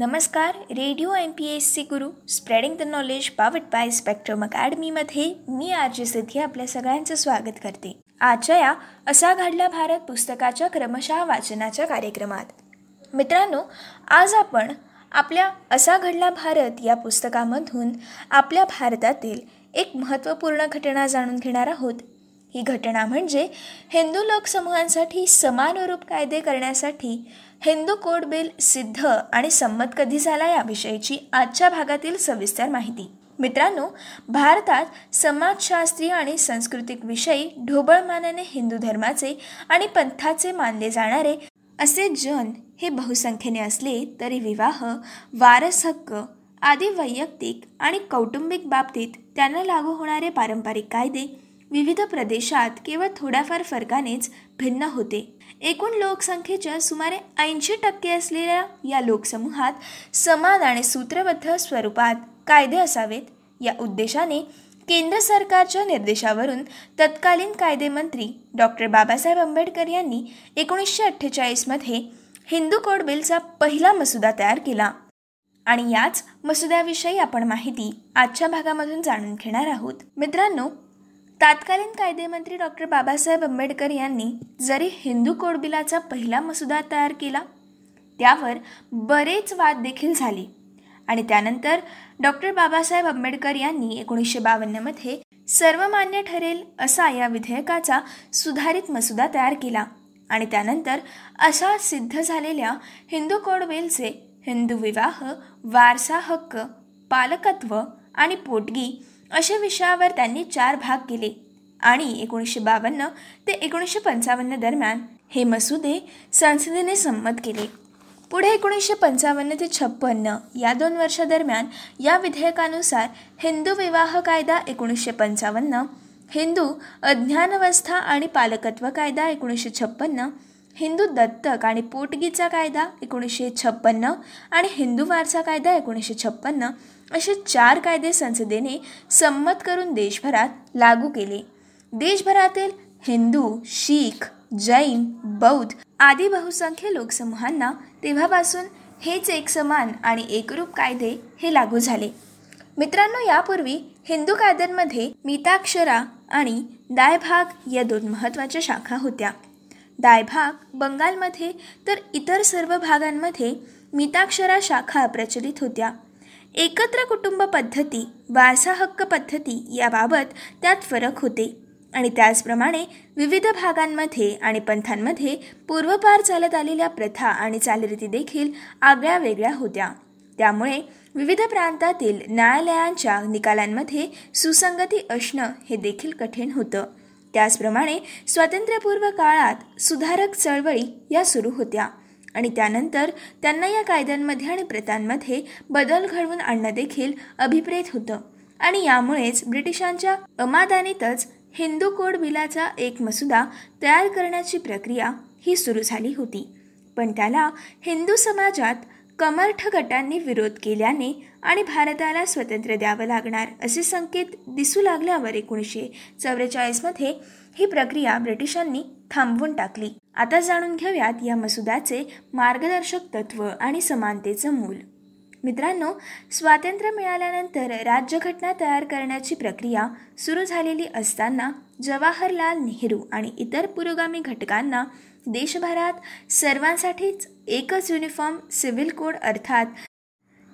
नमस्कार radio M P S C Guru spreading the knowledge पावट by spectrum अकॅडमीमध्ये मी आर जे सिद्धी आपल्या सगळ्यांचं स्वागत करते. आजच्या या असा घडला भारत पुस्तकाच्या क्रमशः वाचनाच्या कार्यक्रमात. मित्रांनो आज आपण आपल्या असा घडला भारत या पुस्तकामधून आपल्या भारतातील एक महत्त्वपूर्ण घटना जाणून घेणार आहोत. ही घटना म्हणजे हिंदू लोकसमूहांसाठी समानरूप कायदे करण्यासाठी हिंदू कोड बिल सिद्ध आणि संमत कधी झाला याविषयीची आजच्या भागातील सविस्तर माहिती. मित्रांनो भारतात समाजशास्त्रीय आणि सांस्कृतिक विषयी ढोबळमानाने हिंदू धर्माचे आणि पंथाचे मानले जाणारे असे जन हे बहुसंख्येने असले तरी विवाह वारस हक्क आदी वैयक्तिक आणि कौटुंबिक बाबतीत त्यांना लागू होणारे पारंपरिक कायदे विविध प्रदेशात केवळ थोड्याफार फरकानेच भिन्न होते. एकूण लोकसंख्येच्या सुमारे ऐंशी टक्के असलेल्या या लोकसमूहात समान आणि सूत्रबद्ध स्वरूपात कायदे असावेत. या उद्देशाने केंद्र सरकारच्या निर्देशावरून तत्कालीन कायदेमंत्री डॉक्टर बाबासाहेब आंबेडकर यांनी एकोणीसशे अठ्ठेचाळीसमध्ये हिंदू कोड बिलचा पहिला मसुदा तयार केला. आणि याच मसुद्याविषयी आपण माहिती आजच्या भागामधून जाणून घेणार आहोत. मित्रांनो तत्कालीन कायदेमंत्री डॉक्टर बाबासाहेब आंबेडकर यांनी जरी हिंदू कोडबिलाचा पहिला मसुदा तयार केला त्यावर बरेच वाद देखील झाले. आणि त्यानंतर डॉक्टर बाबासाहेब आंबेडकर यांनी एकोणीसशे बावन्नमध्ये सर्वमान्य ठरेल असा या विधेयकाचा सुधारित मसुदा तयार केला. आणि त्यानंतर अशा सिद्ध झालेल्या हिंदू कोडवेलचे हिंदू विवाह वारसा हक्क पालकत्व आणि पोटगी अशा विषयावर त्यांनी चार भाग केले. आणि एकोणीसशे बावन्न ते एकोणीसशे पंचावन्न दरम्यान हे मसुदे संसदेने संमत केले. पुढे एकोणीसशे पंचावन्न ते छप्पन्न या दोन वर्षादरम्यान या विधेयकानुसार हिंदू विवाह कायदा एकोणीसशे पंचावन्न हिंदू अज्ञानावस्था आणि पालकत्व कायदा एकोणीसशे छप्पन्न हिंदू दत्तक आणि पोटगीचा कायदा एकोणीसशे छप्पन्न आणि हिंदू वारसा कायदा एकोणीसशे छप्पन्न असे चार कायदे संसदेने संमत करून देशभरात लागू केले. देशभरातील हिंदू शीख जैन बौद्ध आदी बहुसंख्य लोकसमूहांना तेव्हापासून हेच एक समान आणि एकरूप कायदे हे लागू झाले. मित्रांनो यापूर्वी हिंदू कायद्यांमध्ये मिताक्षरा आणि दायभाग या दोन महत्त्वाच्या शाखा होत्या. दायभाग बंगालमध्ये तर इतर सर्व भागांमध्ये मिताक्षरा शाखा प्रचलित होत्या. एकत्र कुटुंब पद्धती वारसा हक्क पद्धती याबाबत त्यात फरक होते. आणि त्याचप्रमाणे विविध भागांमध्ये आणि पंथांमध्ये पूर्वपार चालत आलेल्या प्रथा आणि चालीरीती देखील आगळ्या वेगळ्या होत्या. त्यामुळे विविध प्रांतातील न्यायालयांच्या निकालांमध्ये सुसंगती असणं हे देखील कठीण होतं. त्याचप्रमाणे स्वातंत्र्यपूर्व काळात सुधारक चळवळी या सुरू होत्या. आणि त्यानंतर त्यांना या कायद्यांमध्ये आणि प्रथांमध्ये बदल घडवून आणणं देखील अभिप्रेत होतं. आणि यामुळेच ब्रिटिशांच्या अमादानीतच हिंदू कोड बिलाचा एक मसुदा तयार करण्याची प्रक्रिया ही सुरू झाली होती. पण त्याला हिंदू समाजात कमर्ठ गटांनी विरोध केल्याने आणि भारताला स्वतंत्र द्यावं लागणार असे संकेत दिसू लागल्यावर एकोणीसशे चौवेचाळीसमध्ये ही प्रक्रिया ब्रिटिशांनी थांबवून टाकली. आता जाणून घेऊयात या मसुदाचे मार्गदर्शक तत्व आणि समानतेचं मूल. मित्रांनो स्वातंत्र्य मिळाल्यानंतर राज्यघटना तयार करण्याची प्रक्रिया सुरू झालेली असताना जवाहरलाल नेहरू आणि इतर पुरोगामी घटकांना देशभरात सर्वांसाठीच एकच युनिफॉर्म सिव्हिल कोड अर्थात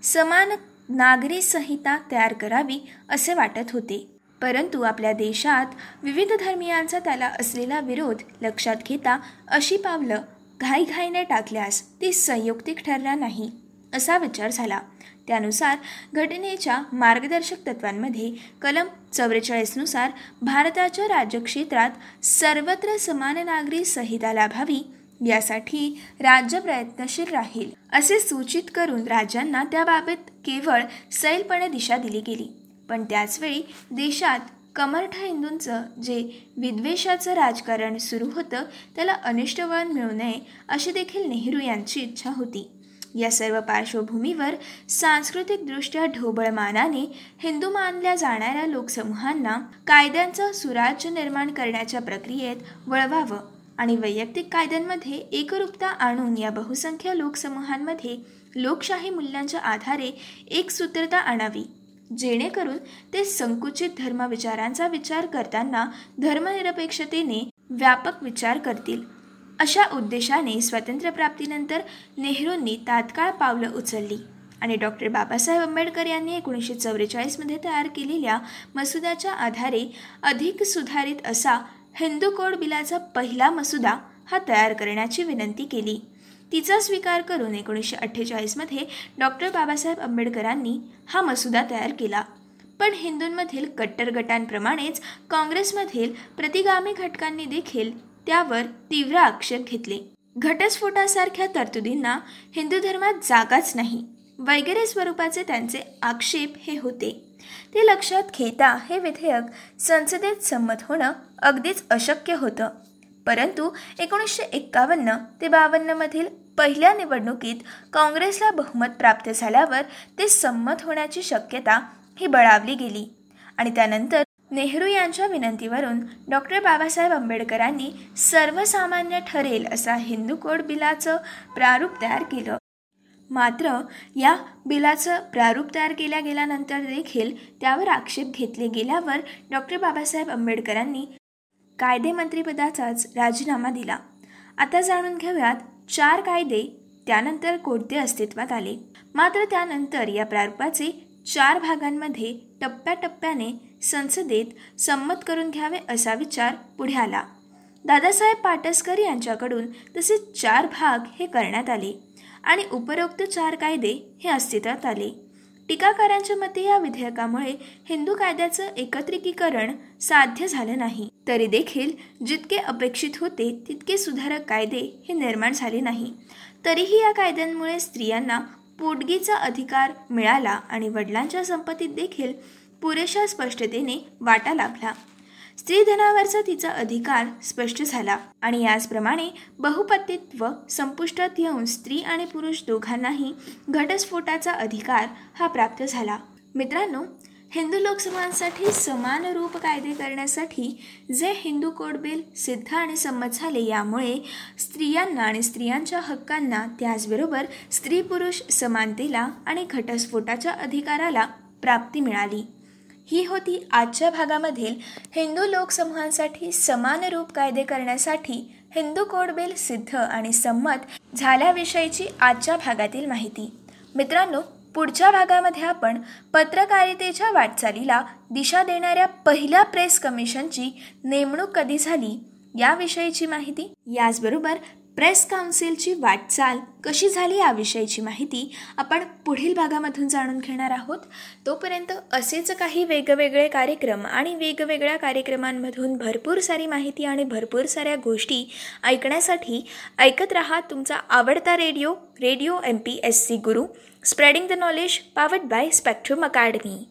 समान नागरी संहिता तयार करावी असे वाटत होते. परंतु आपल्या देशात विविध धर्मियांचा त्याला असलेला विरोध लक्षात घेता अशी पावलं घाईघाईने टाकल्यास ती संयुक्तिक ठरणार नाही. असा विचार झाला. त्यानुसार घटनेच्या मार्गदर्शक तत्वांमध्ये कलम चौवेचाळीसनुसार भारताच्या राज्यक्षेत्रात सर्वत्र समान नागरी संहिता लाभावी यासाठी राज्य प्रयत्नशील राहील असे सूचित करून राज्यांना त्याबाबत केवळ सैलपणे दिशा दिली गेली. पण त्याचवेळी देशात कमरठा हिंदूंचं जे विद्वेषाचं राजकारण सुरू होतं त्याला अनिष्ट वळण मिळू नये अशी देखील नेहरू यांची इच्छा होती. या सर्व पार्श्वभूमीवर सांस्कृतिकदृष्ट्या ढोबळमानाने हिंदू मानल्या जाणाऱ्या लोकसमूहांना कायद्यांचं सुराज्य निर्माण करण्याच्या प्रक्रियेत वळवावं आणि वैयक्तिक कायद्यांमध्ये एकरूपता आणून या बहुसंख्य लोकसमूहांमध्ये लोकशाही मूल्यांच्या आधारे एकसूत्रता आणावी जेणेकरून ते संकुचित धर्मविचारांचा विचार करताना धर्मनिरपेक्षतेने व्यापक विचार करतील. अशा उद्देशाने स्वातंत्र्यप्राप्तीनंतर नेहरूंनी तात्काळ पावलं उचलली आणि डॉक्टर बाबासाहेब आंबेडकर यांनी एकोणीसशे चौवेचाळीसमध्ये तयार केलेल्या मसुद्याच्या आधारे अधिक सुधारित असा हिंदू कोड बिलाचा पहिला मसुदा हा तयार करण्याची विनंती केली. तिचा स्वीकार करून एकोणीसशे अठ्ठेचाळीसमध्ये डॉक्टर बाबासाहेब आंबेडकरांनी हा मसुदा तयार केला. पण हिंदूंमधील कट्टर गटांप्रमाणेच काँग्रेसमधील प्रतिगामी घटकांनी देखील त्यावर तीव्र आक्षेप घेतले. घटस्फोटासारख्या तरतुदींना हिंदू धर्मात जागाच नाही. वगैरे स्वरूपाचे त्यांचे आक्षेप हे होते. ते लक्षात घेता हे विधेयक संसदेत संमत होणं अगदीच अशक्य होतं. परंतु एकोणीसशे एक्कावन्न ते बावन्नमधील पहिल्या निवडणुकीत काँग्रेसला बहुमत प्राप्त झाल्यावर ते संमत होण्याची शक्यता ही बळावली गेली आणि त्यानंतर नेहरू यांच्या विनंतीवरून डॉक्टर बाबासाहेब आंबेडकरांनी सर्वसामान्य ठरेल असा हिंदू कोड बिलाचं प्रारूप तयार केलं. मात्र या बिलाचं प्रारूप तयार केल्या गेल्यानंतर देखील त्यावर आक्षेप घेतले गेल्यावर डॉक्टर बाबासाहेब आंबेडकरांनी कायदे मंत्रीपदाचाच राजीनामा दिला. आता जाणून घेऊयात चार कायदे त्यानंतर कोणते अस्तित्वात आले? मात्र त्यानंतर या प्रारूपाचे चार भागांमध्ये टप्प्याटप्प्याने संसदेत संमत करून घ्यावे असा विचार पुढे आला. दादासाहेब पाटसकर यांच्याकडून तसे चार भाग हे करण्यात आले आणि उपरोक्त चार कायदे हे अस्तित्वात आले. टीकाकारांच्या मते या विधेयकामुळे हिंदू कायद्याचं एकत्रिकीकरण साध्य झालं नाही. तरी देखील जितके अपेक्षित होते तितके सुधारक कायदे हे निर्माण झाले नाही. तरीही या कायद्यांमुळे स्त्रियांना पोटगीचा अधिकार मिळाला आणि वडिलांच्या संपत्तीत देखील पुरेशा स्पष्टतेने वाटा लाभला. स्त्रीधनावरचा तिचा अधिकार स्पष्ट झाला आणि याचप्रमाणे बहुपतित्व संपुष्टात येऊन स्त्री आणि पुरुष दोघांनाही घटस्फोटाचा अधिकार हा प्राप्त झाला. मित्रांनो हिंदू लोकसभांसाठी समान रूप कायदे करण्यासाठी जे हिंदू कोड बिल सिद्ध आणि संमत झाले यामुळे स्त्रियांना आणि स्त्रियांच्या हक्कांना त्याचबरोबर स्त्री पुरुष समानतेला आणि घटस्फोटाच्या अधिकाराला प्राप्ती मिळाली. ही होती आजच्या भागामधील हिंदू लोकसमूहांसाठी समान रूप कायदे करण्यासाठी हिंदू कोड बिल सिद्ध आणि संमत झाल्याविषयीची आजच्या भागातील माहिती. मित्रांनो पुढच्या भागामध्ये आपण पत्रकारितेच्या वाटचालीला दिशा देणाऱ्या पहिल्या प्रेस कमिशनची नेमणूक कधी झाली याविषयीची माहिती. याचबरोबर प्रेस काउन्सिलची वाटचाल कशी झाली याविषयीची माहिती आपण पुढील भागामधून जाणून घेणार आहोत. तोपर्यंत असेच काही वेगवेगळे कार्यक्रम आणि वेगवेगळ्या कार्यक्रमांमधून भरपूर सारी माहिती आणि भरपूर साऱ्या गोष्टी ऐकण्यासाठी ऐकत रहा तुमचा आवडता radio radio M P S C Guru spreading the knowledge powered by Spectrum Academy